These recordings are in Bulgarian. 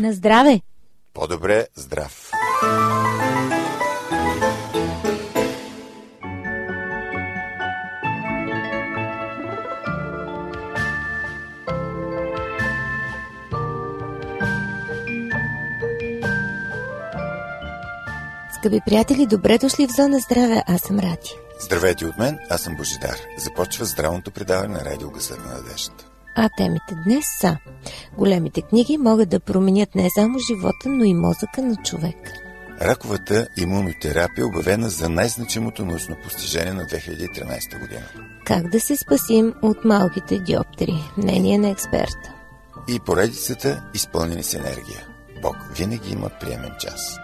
На здраве! По-добре здрав! Скъпи приятели, добре дошли в Зона Здраве, аз съм Ради. Здравейте от мен, аз съм Божидар. Започва здравното предаване на радио Гъса на надеждата. А темите днес са Големите книги могат да променят не само живота, но и мозъка на човек. Раковата имунотерапия обявена за най-значимото научно постижение на 2013 година. Как да се спасим от малките диоптери? Мнение на експерта. И поредицата изпълнени с енергия. Бог винаги има приемен час.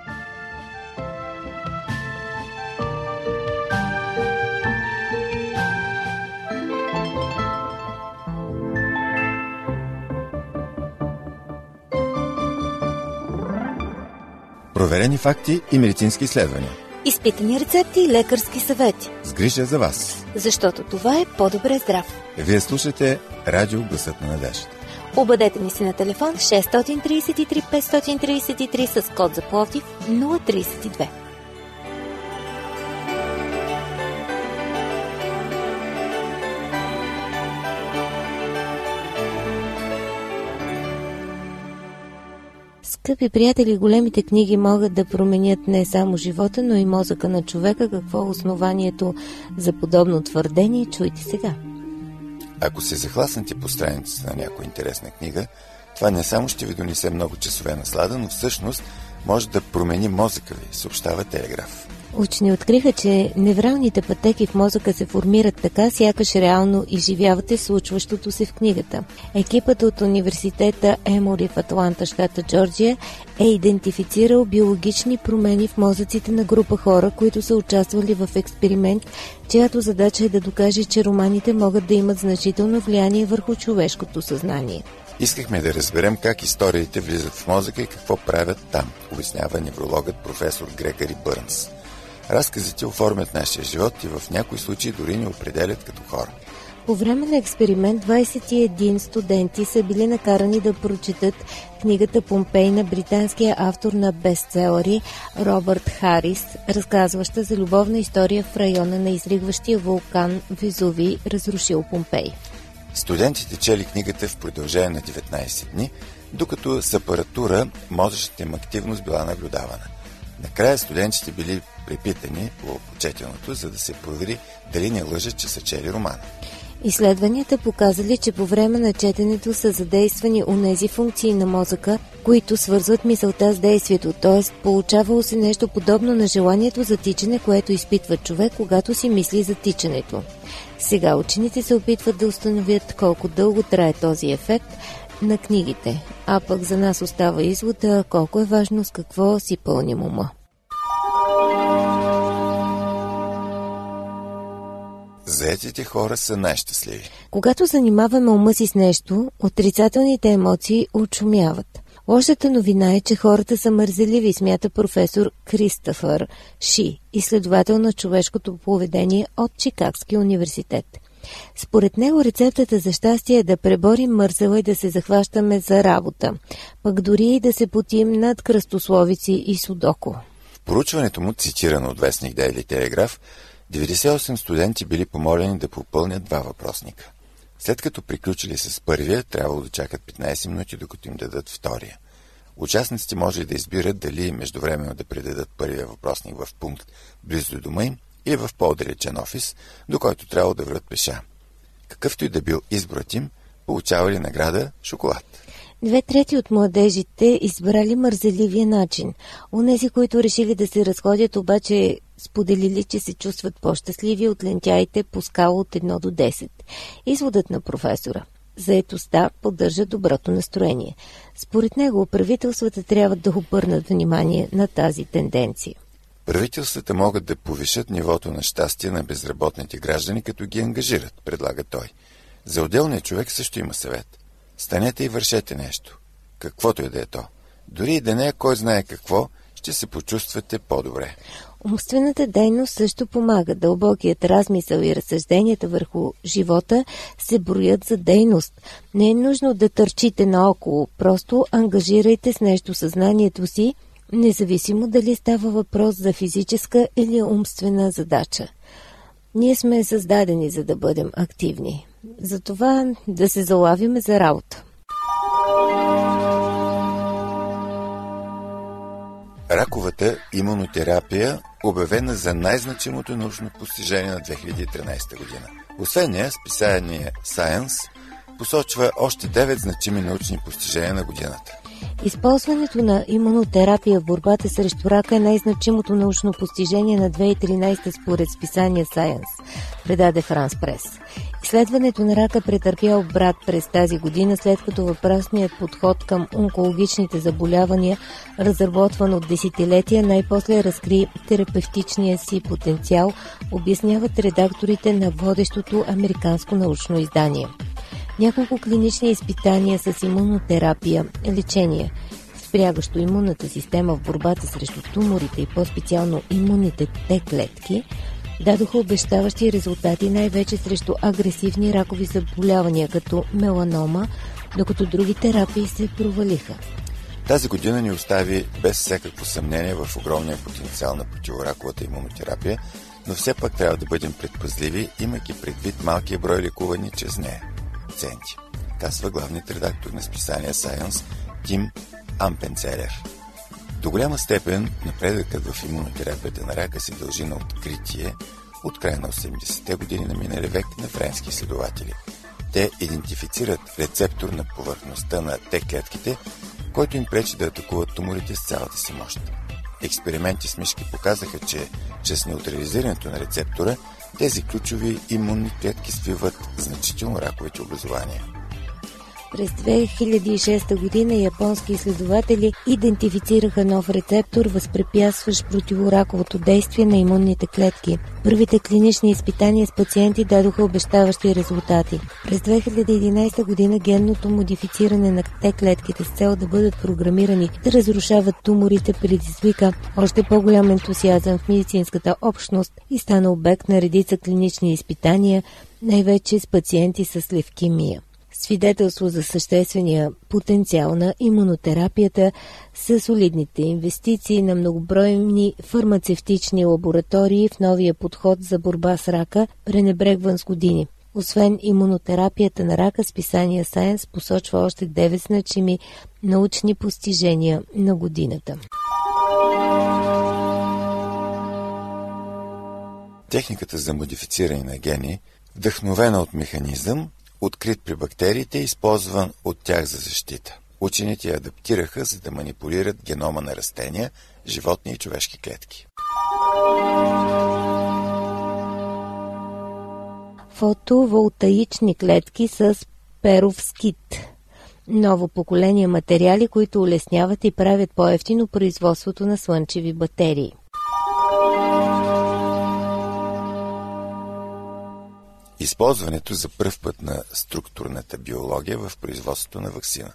Проверени факти и медицински изследвания. Изпитани рецепти и лекарски съвети. С грижа за вас. Защото това е по-добре здрав. Вие слушате Радио Гласът на надеждата. Обадете ни се на телефон 633 533 с код за Пловдив 032. Скъпи приятели, големите книги могат да променят не само живота, но и мозъка на човека. Какво е основанието за подобно твърдение? Чуйте сега. Ако се захласнете по страницата на някоя интересна книга, това не само ще ви донесе много часове наслада, но всъщност може да промени мозъка ви, съобщава Телеграф. Учени откриха, че невралните пътеки в мозъка се формират така, сякаш реално изживявате случващото се в книгата. Екипът от университета Емори в Атланта, щата Джорджия, е идентифицирал биологични промени в мозъците на група хора, които са участвали в експеримент, чиято задача е да докаже, че романите могат да имат значително влияние върху човешкото съзнание. Искахме да разберем как историите влизат в мозъка и какво правят там, обяснява неврологът професор Грегори Бърнс. Разказите оформят нашия живот и в някои случаи дори ни определят като хора. По време на експеримент 21 студенти са били накарани да прочитат книгата Помпей на британския автор на бестселери Робърт Харис, разказваща за любовна история в района на изригващия вулкан Везуви, разрушил Помпей. Студентите чели книгата в продължение на 19 дни, докато с апаратура мозъчната им активност била наблюдавана. Накрая студентите били припитани по почетеното, за да се провери дали не лъжат, че са чели романа. Изследванията показали, че по време на четенето са задействани унези функции на мозъка, които свързват мисълта с действието, т.е. получавало се нещо подобно на желанието за тичане, което изпитва човек, когато си мисли за тичането. Сега учените се опитват да установят колко дълго трае този ефект на книгите, а пък за нас остава извода колко е важно с какво си пълним ума. Заетите хора са най-щастливи. Когато занимаваме ума си с нещо, отрицателните емоции очумяват. Лошата новина е, че хората са мързеливи, смята професор Кристофър Ши, изследовател на човешкото поведение от Чикагския университет. Според него рецептата за щастие е да преборим мързела и да се захващаме за работа, пък дори и да се потим над кръстословици и судоко. Поручването му, цитирано от вестник Дейли Телеграф, 98 студенти били помолени да попълнят два въпросника. След като приключили с първия, трябвало да чакат 15 минути, докато им дадат втория. Участниците може да избират дали междувременно да предадат първия въпросник в пункт близо до дома им или в по-далечен офис, до който трябва да врат пеша. Какъвто и да бил изборът им, получавали награда шоколад. Две трети от младежите избрали мързеливия начин. Унези, които решили да се разходят, обаче споделили, че се чувстват по-щастливи от лентяите по скала от 1 до 10. Изводът на професора. Заетостта поддържа доброто настроение. Според него правителствата трябва да обърнат внимание на тази тенденция. Правителствата могат да повишат нивото на щастие на безработните граждани, като ги ангажират, предлага той. За отделния човек също има съвет. Станете и вършете нещо. Каквото и да е то. Дори и да не е кой знае какво, ще се почувствате по-добре. Умствената дейност също помага. Дълбокият размисъл и разсъжденията върху живота се броят за дейност. Не е нужно да търчите наоколо, просто ангажирайте с нещо съзнанието си, независимо дали става въпрос за физическа или умствена задача. Ние сме създадени за да бъдем активни. Затова да се залавиме за работа. Раковата имунотерапия обявена за най-значимото научно постижение на 2013 година. Освен нея, списание Science посочва още 9 значими научни постижения на годината. Използването на имунотерапия в борбата срещу рака е най-значимото научно постижение на 2013 според списание Science, предаде Франс Прес. Изследването на рака претърпя обрат през тази година, след като въпросният подход към онкологичните заболявания, разработван от десетилетия, най-после разкри терапевтичния си потенциал, обясняват редакторите на водещото американско научно издание. Няколко клинични изпитания с имунотерапия, лечение, спрягащо имунната система в борбата срещу туморите и по-специално имунните Т клетки, дадоха обещаващи резултати най-вече срещу агресивни ракови заболявания, като меланома, докато други терапии се провалиха. Тази година ни остави без всякакво съмнение в огромния потенциал на противораковата имунотерапия, но все пак трябва да бъдем предпазливи, имайки предвид малкия брой лекувани чрез нея акценти, казва главният редактор на списание Science Тим Ампенцелер. До голяма степен напредъкът в имунотерапията на рака се дължи на откритие от края на 80-те години на минали век на френски изследователи. Те идентифицират рецептор на повърхността на Т-клетките, който им пречи да атакуват туморите с цялата си мощ. Експерименти с мишки показаха, че чрез неутрализирането на рецептора тези ключови имунни клетки свиват значително раковите образования. През 2006 година японски изследователи идентифицираха нов рецептор, възпрепятстващ противораковото действие на имунните клетки. Първите клинични изпитания с пациенти дадоха обещаващи резултати. През 2011 година генното модифициране на Т-клетките с цел да бъдат програмирани да разрушават туморите предизвика още по-голям ентусиазъм в медицинската общност и стана обект на редица клинични изпитания, най-вече с пациенти с левкемия свидетелство за съществения потенциал на имунотерапията с солидните инвестиции на многобройни фармацевтични лаборатории в новия подход за борба с рака, пренебрегван с години. Освен имунотерапията на рака, списание Science посочва още 9 значими научни постижения на годината. Техниката за модифициране на гени, вдъхновена от механизъм, открит при бактериите, използван от тях за защита. Учените я адаптираха, за да манипулират генома на растения, животни и човешки клетки. Фотоволтаични клетки с перовскит. Ново поколение материали, които улесняват и правят по-ефтино производството на слънчеви батерии. Използването за пръв път на структурната биология в производството на вакцина.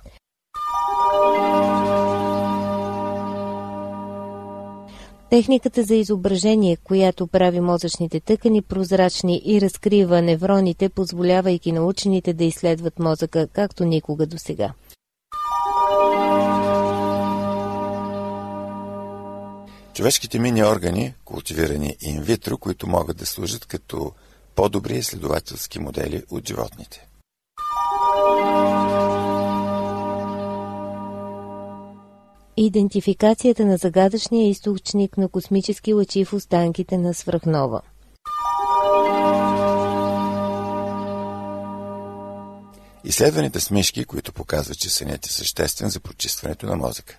Техниката за изображение, която прави мозъчните тъкани прозрачни и разкрива невроните, позволявайки на учените да изследват мозъка както никога до сега. Човешките мини органи, култивирани инвитро, които могат да служат като по-добри изследователски модели от животните. Идентификацията на загадъчния източник на космически лъчи в останките на свръхнова. Изследваните с мишки, които показват, че сънят е съществен за прочистването на мозъка.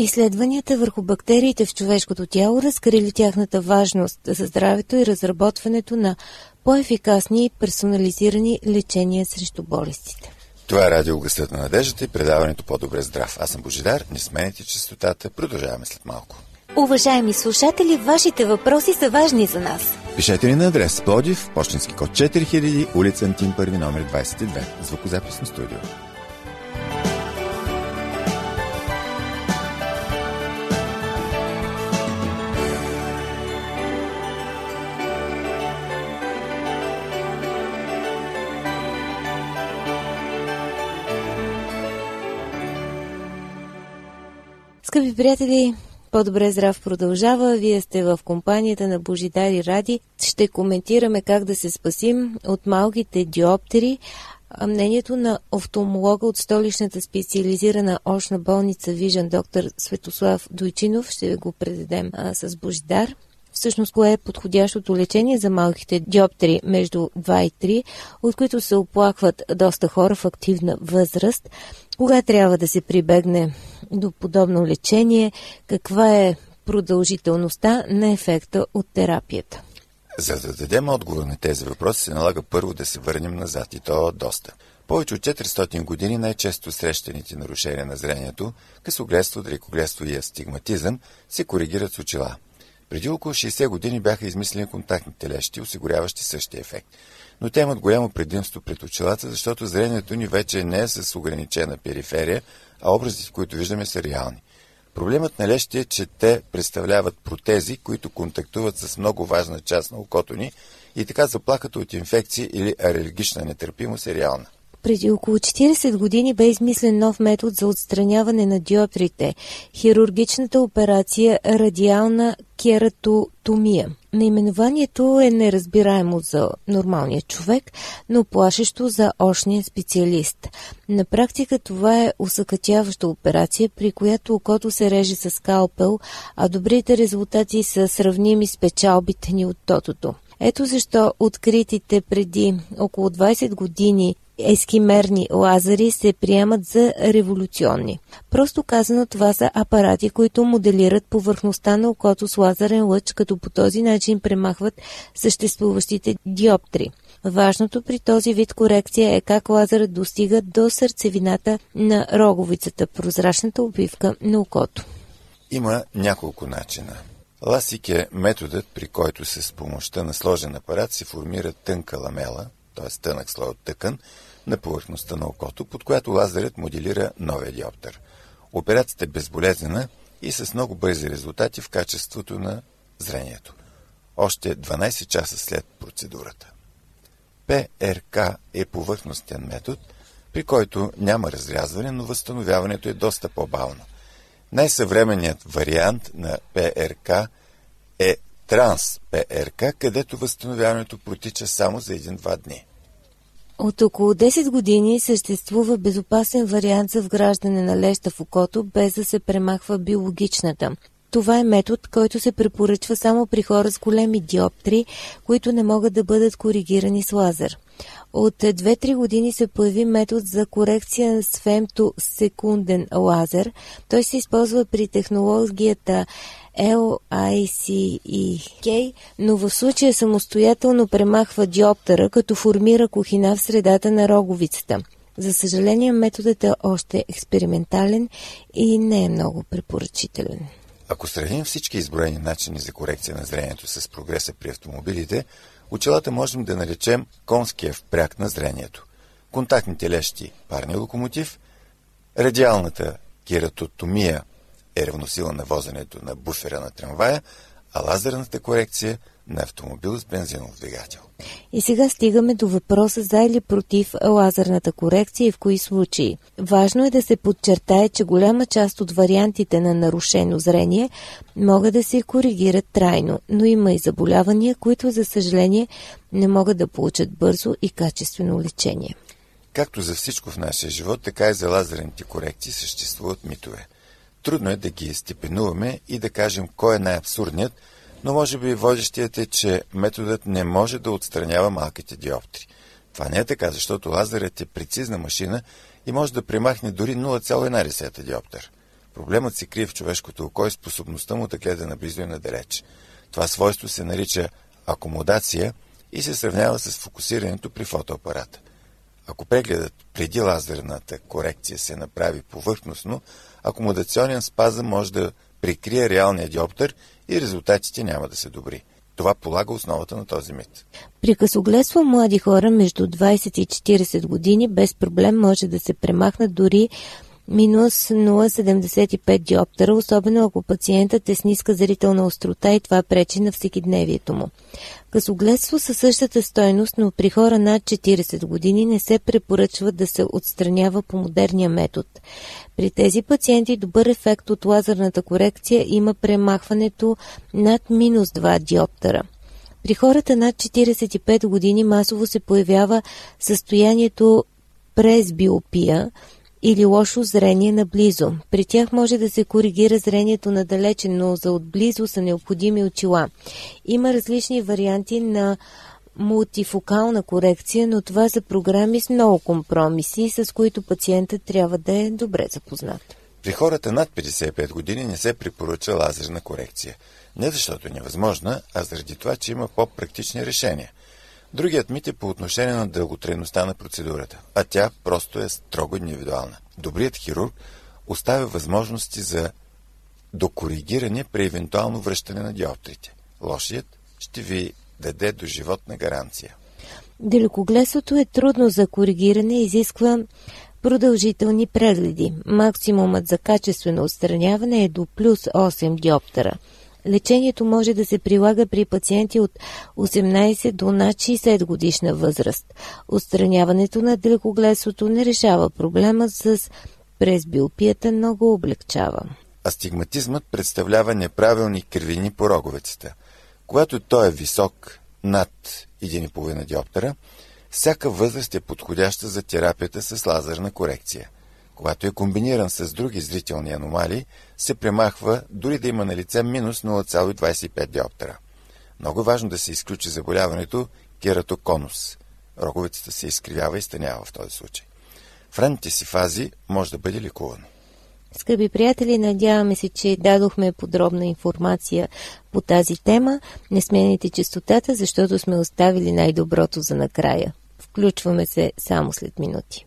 Изследванията върху бактериите в човешкото тяло разкрили тяхната важност за здравето и разработването на по-ефикасни и персонализирани лечения срещу болестите. Това е радио Гъстът на надеждата и предаването По-добре здрав. Аз съм Божидар, не смените частотата, продължаваме след малко. Уважаеми слушатели, вашите въпроси са важни за нас. Пишете ни на адрес Плодив, почтенски код 4000, улица Антим, първи номер 22, звукозаписно студио. Скъпи приятели, по-добре здрав продължава. Вие сте в компанията на Божидар и Ради. Ще коментираме как да се спасим от малките диоптери. Мнението на офталмолога от столичната специализирана очна болница Вижен доктор Светослав Дойчинов ще го предадем а, с Божидар. Всъщност, кое е подходящото лечение за малките диоптери между 2 и 3, от които се оплакват доста хора в активна възраст. Кога трябва да се прибегне до подобно лечение? Каква е продължителността на ефекта от терапията? За да дадем отговор на тези въпроси, се налага първо да се върнем назад и то доста. Повече от 400 години най-често срещаните нарушения на зрението, късогледство, далекогледство и астигматизъм, се коригират с очила. Преди около 60 години бяха измислени контактните лещи, осигуряващи същия ефект. Но те имат голямо предимство пред очилата, защото зрението ни вече не е с ограничена периферия, а образите, които виждаме, са реални. Проблемът на лещите е, че те представляват протези, които контактуват с много важна част на окото ни и така заплахата от инфекция или алергична нетърпимост е реална. Преди около 40 години бе измислен нов метод за отстраняване на диоптрите – хирургичната операция радиална кератотомия. Наименованието е неразбираемо за нормалния човек, но плашещо за очния специалист. На практика това е усъкътяваща операция, при която окото се реже с скалпел, а добрите резултати са сравними с печалбите ни от тотото. Ето защо откритите преди около 20 години ескимерни лазери се приемат за революционни. Просто казано, това са апарати, които моделират повърхността на окото с лазерен лъч, като по този начин премахват съществуващите диоптри. Важното при този вид корекция е как лазерът достига до сърцевината на роговицата, прозрачната обвивка на окото. Има няколко начина. Ласик е методът, при който се с помощта на сложен апарат се формира тънка ламела, т.е. тънък слой от тъкан, на повърхността на окото, под която лазерът моделира новия диоптър. Операцията е безболезнена и с много бързи резултати в качеството на зрението. Още 12 часа след процедурата. ПРК е повърхностен метод, при който няма разрязване, но възстановяването е доста по-бавно. Най-съвременният вариант на ПРК е транс-ПРК, където възстановяването протича само за 1-2 дни. От около 10 години съществува безопасен вариант за вграждане на леща в окото, без да се премахва биологичната. Това е метод, който се препоръчва само при хора с големи диоптри, които не могат да бъдат коригирани с лазер. От 2-3 години се появи метод за корекция с фемтосекунден лазер. Той се използва при технологията LICEK, но в случая самостоятелно премахва диоптера, като формира кухина в средата на роговицата. За съжаление, методът е още експериментален и не е много препоръчителен. Ако сравним всички изброени начини за корекция на зрението с прогреса при автомобилите, очилата можем да наречем конския впряг на зрението. Контактните лещи – парния локомотив, радиалната кератотомия е равносила на возенето на буфера на трамвая, а лазерната корекция на автомобил с бензинов двигател. И сега стигаме до въпроса за или против лазерната корекция и в кои случаи. Важно е да се подчертае, че голяма част от вариантите на нарушено зрение могат да се коригират трайно, но има и заболявания, които за съжаление не могат да получат бързо и качествено лечение. Както за всичко в нашия живот, така и за лазерните корекции съществуват митове. Трудно е да ги степенуваме и да кажем кой е най-абсурдният, но може би водещият е, че методът не може да отстранява малките диоптри. Това не е така, защото лазерът е прецизна машина и може да примахне дори 0,1 диоптър. Проблемът се крие в човешкото око и способността му да гледа наблизо и надалеч. Това свойство се нарича акомодация и се сравнява с фокусирането при фотоапарата. Ако прегледът преди лазерната корекция се направи повърхностно, акомодационен спазъм може да прикрие реалния диоптър и резултатите няма да са добри. Това полага основата на този мит. При късогледство млади хора между 20 и 40 години без проблем може да се премахнат дори минус 0,75 диоптера, особено ако пациентът е с ниска зрителна острота и това пречи на всекидневието му. Късогледство със същата стойност, но при хора над 40 години не се препоръчва да се отстранява по модерния метод. При тези пациенти добър ефект от лазерната корекция има премахването над минус 2 диоптера. При хората над 45 години масово се появява състоянието презбиопия или лошо зрение наблизо. При тях може да се коригира зрението надалече, но за отблизо са необходими очила. Има различни варианти на мултифокална корекция, но това са програми с много компромиси, с които пациентът трябва да е добре запознат. При хората над 55 години не се препоръча лазерна корекция. Не защото е невъзможна, а заради това, че има по-практични решения. Другият мит е по отношение на дълготрайността на процедурата, а тя просто е строго индивидуална. Добрият хирург оставя възможности за докоригиране при евентуално връщане на диоптрите. Лошият ще ви даде до животна гаранция. Далекоглесото е трудно за коригиране и изисква продължителни прегледи. Максимумът за качествено отстраняване е до плюс 8 диоптера – Лечението може да се прилага при пациенти от 18 до над 60 годишна възраст. Отстраняването на далекогледството не решава проблема с презбиопията, много облегчава. Астигматизмът представлява неправилни кривини по роговецата. Когато той е висок, над 1,5 диоптера, всяка възраст е подходяща за терапията с лазерна корекция – когато е комбиниран с други зрителни аномалии, се премахва дори да има на лице минус 0,25 диоптера. Много важно да се изключи заболяването кератоконус. Роговицата се изкривява и станява в този случай. В ранните си фази може да бъде лекувано. Скъпи приятели, надяваме се, че дадохме подробна информация по тази тема. Не смените частотата, защото сме оставили най-доброто за накрая. Включваме се само след минути.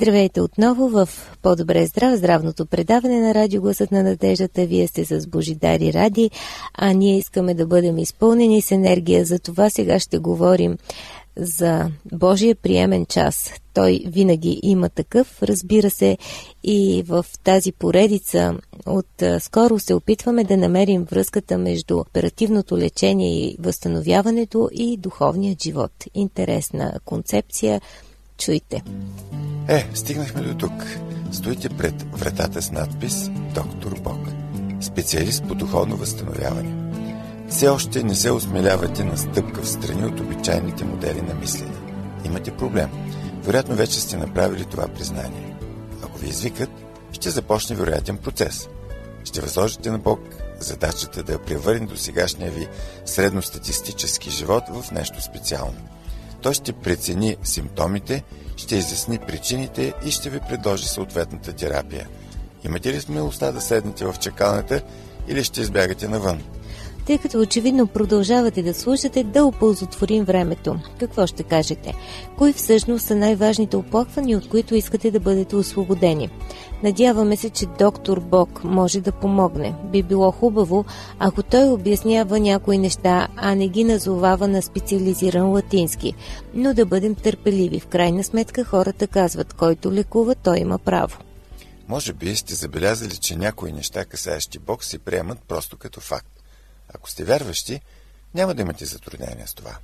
Здравейте отново в По-добре здрав, здравното предаване на Радио Гласът на надеждата. Вие сте с Божидари Ради, а ние искаме да бъдем изпълнени с енергия. За това сега ще говорим за Божия приемен час. Той винаги има такъв, разбира се, и в тази поредица от скоро се опитваме да намерим връзката между оперативното лечение и възстановяването и духовният живот. Интересна концепция. Чуйте. Е, стигнахме до тук. Стоите пред вратата с надпис Доктор Бог. Специалист по духовно възстановяване. Все още не се осмелявате на стъпка в страни от обичайните модели на мислене. Имате проблем. Вероятно вече сте направили това признание. Ако ви извикат, ще започне вероятен процес. Ще възложите на Бог задачата да превърне до сегашния ви средностатистически живот в нещо специално. Той ще прецени симптомите ще изясни причините и ще ви предложи съответната терапия. Имате ли смелостта да седнете в чекалната или ще избягате навън? Тъй като очевидно продължавате да слушате, да оползотворим времето. Какво ще кажете? Кои всъщност са най-важните оплаквания, от които искате да бъдете освободени? Надяваме се, че доктор Бог може да помогне. Би било хубаво, ако той обяснява някои неща, а не ги назовава на специализиран латински. Но да бъдем търпеливи. В крайна сметка хората казват, който лекува, той има право. Може би сте забелязали, че някои неща, касаещи Бог, се приемат просто като факт. Ако сте вярващи, няма да имате затруднения с това.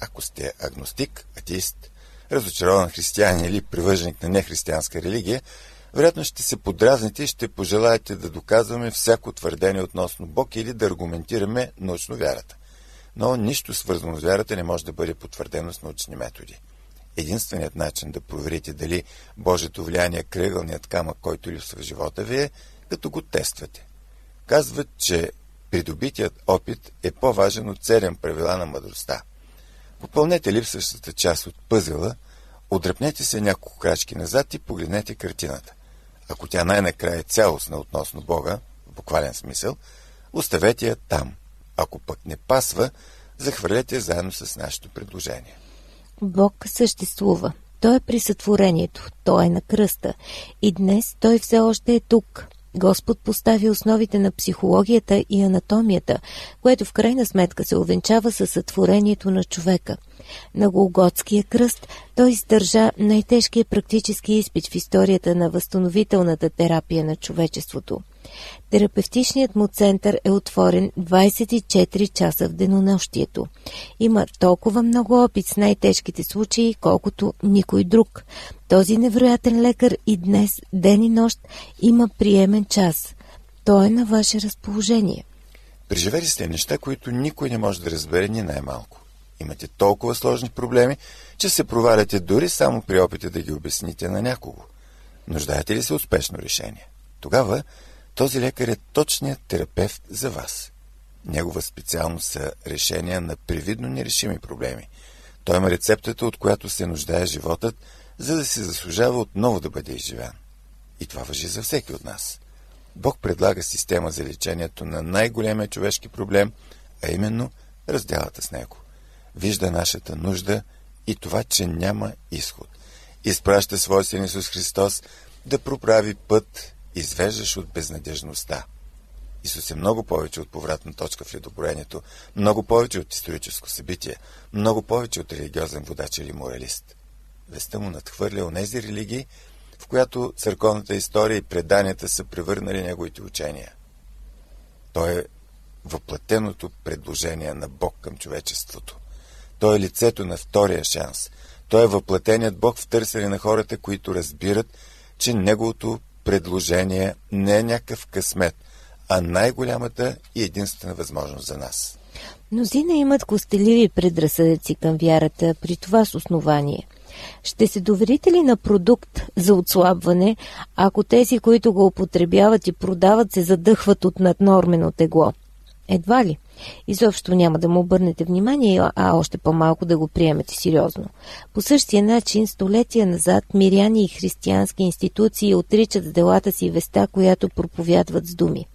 Ако сте агностик, атеист, разочарован християнин или привърженик на нехристиянска религия, вероятно ще се подразните и ще пожелаете да доказваме всяко твърдение относно Бог или да аргументираме научно вярата. Но нищо свързано с вярата не може да бъде потвърдено с научни методи. Единственият начин да проверите дали Божието влияние е кръгълният камък, който липсва в живота ви е, като го тествате. Казват, че придобитият опит е по-важен от седем правила на мъдростта. Попълнете липсващата част от пъзела, отдръпнете се няколко крачки назад и погледнете картината. Ако тя най-накрая е цялостна относно Бога, в буквален смисъл, оставете я там. Ако пък не пасва, захвърлете заедно с нашето предложение. Бог съществува. Той е при сътворението, Той е на кръста. И днес Той все още е тук. Господ постави основите на психологията и анатомията, което в крайна сметка се овенчава със сътворението на човека. На Голготския кръст той издържа най-тежкият практически изпит в историята на възстановителната терапия на човечеството. Терапевтичният му център е отворен 24 часа в денонощието. Има толкова много опит с най-тежките случаи, колкото никой друг. Този невероятен лекар и днес, ден и нощ, има приемен час. Той е на ваше разположение. Преживели сте неща, които никой не може да разбере ни най-малко. Имате толкова сложни проблеми, че се проваляте дори само при опита да ги обясните на някого. Нуждаете ли се успешно решение? Тогава този лекар е точният терапевт за вас. Негова специалност са решения на привидно нерешими проблеми. Той има рецептата, от която се нуждае животът, за да се заслужава отново да бъде изживян. И това въжи за всеки от нас. Бог предлага система за лечението на най-големия човешки проблем, а именно разделата с него. Вижда нашата нужда и това, че няма изход. Изпраща своя син Исус Христос да проправи път извеждаш от безнадежността. Исус е много повече от повратна точка в ледоброението, много повече от историческо събитие, много повече от религиозен водач или моралист. Веста му надхвърля онези религии, в която църковната история и преданията са превърнали неговите учения. Той е въплатеното предложение на Бог към човечеството. Той е лицето на втория шанс. Той е въплатеният Бог в търсене на хората, които разбират, че неговото предложение не е някакъв късмет, а най-голямата и единствена възможност за нас. Мнозина имат костеливи предразсъдъци към вярата, при това с основание. Ще се доверите ли на продукт за отслабване, ако тези, които го употребяват и продават, се задъхват от наднормено тегло? Едва ли. Изобщо няма да му обърнете внимание, а още по-малко да го приемете сериозно. По същия начин, столетия назад, миряни и християнски институции отричат делата си веста, която проповядват с думи.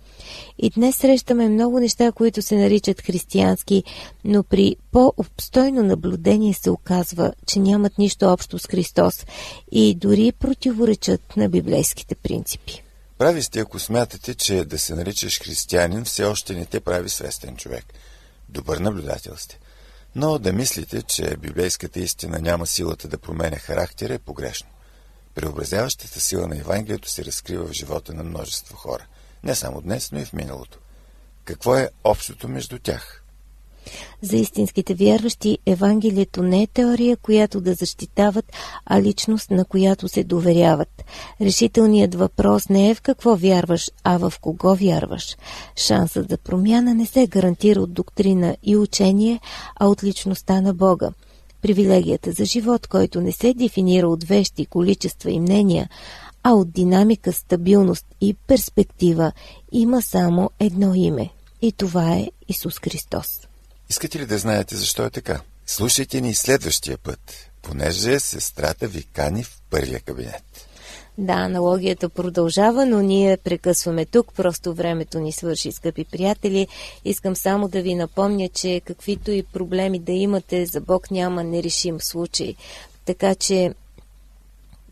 И днес срещаме много неща, които се наричат християнски, но при по-обстойно наблюдение се оказва, че нямат нищо общо с Христос и дори противоречат на библейските принципи. Прави сте, ако смятате, че да се наричаш християнин все още не те прави свестен човек. Добър наблюдател сте. Но да мислите, че библейската истина няма силата да променя характера е погрешно. Преобразяващата сила на Евангелието се разкрива в живота на множество хора. Не само днес, но и в миналото. Какво е общото между тях? За истинските вярващи Евангелието не е теория, която да защитават, а личност, на която се доверяват. Решителният въпрос не е в какво вярваш, а в кого вярваш. Шансът за промяна не се гарантира от доктрина и учение, а от личността на Бога. Привилегията за живот, който не се дефинира от вещи, количества и мнения, а от динамика, стабилност и перспектива, има само едно име. И това е Исус Христос. Искате ли да знаете защо е така? Слушайте ни следващия път, понеже сестрата ви кани в първия кабинет. Да, аналогията продължава, но ние прекъсваме тук, просто времето ни свърши, скъпи приятели. Искам само да ви напомня, че каквито и проблеми да имате, за Бог няма нерешим случай. Така че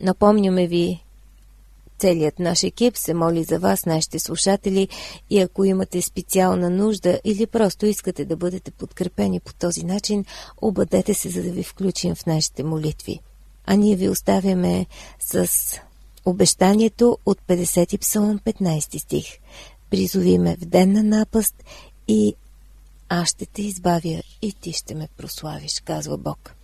напомняме ви Целият наш екип се моли за вас, нашите слушатели, и ако имате специална нужда или просто искате да бъдете подкрепени по този начин, обадете се, за да ви включим в нашите молитви. А ние ви оставяме с обещанието от 50 псалом 15 стих. Призовиме в ден на напаст и аз ще те избавя и ти ще ме прославиш, казва Бог.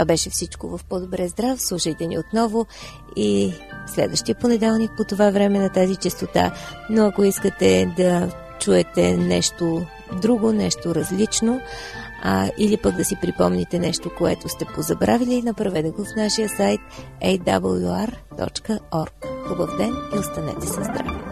Това беше всичко в По-добре здрав. Слушайте ни отново и следващия понеделник по това време на тази частота. Но ако искате да чуете нещо друго, нещо различно, а, или пък да си припомните нещо, което сте позабравили, направете го в нашия сайт awr.org. Хубав ден и останете със здраве!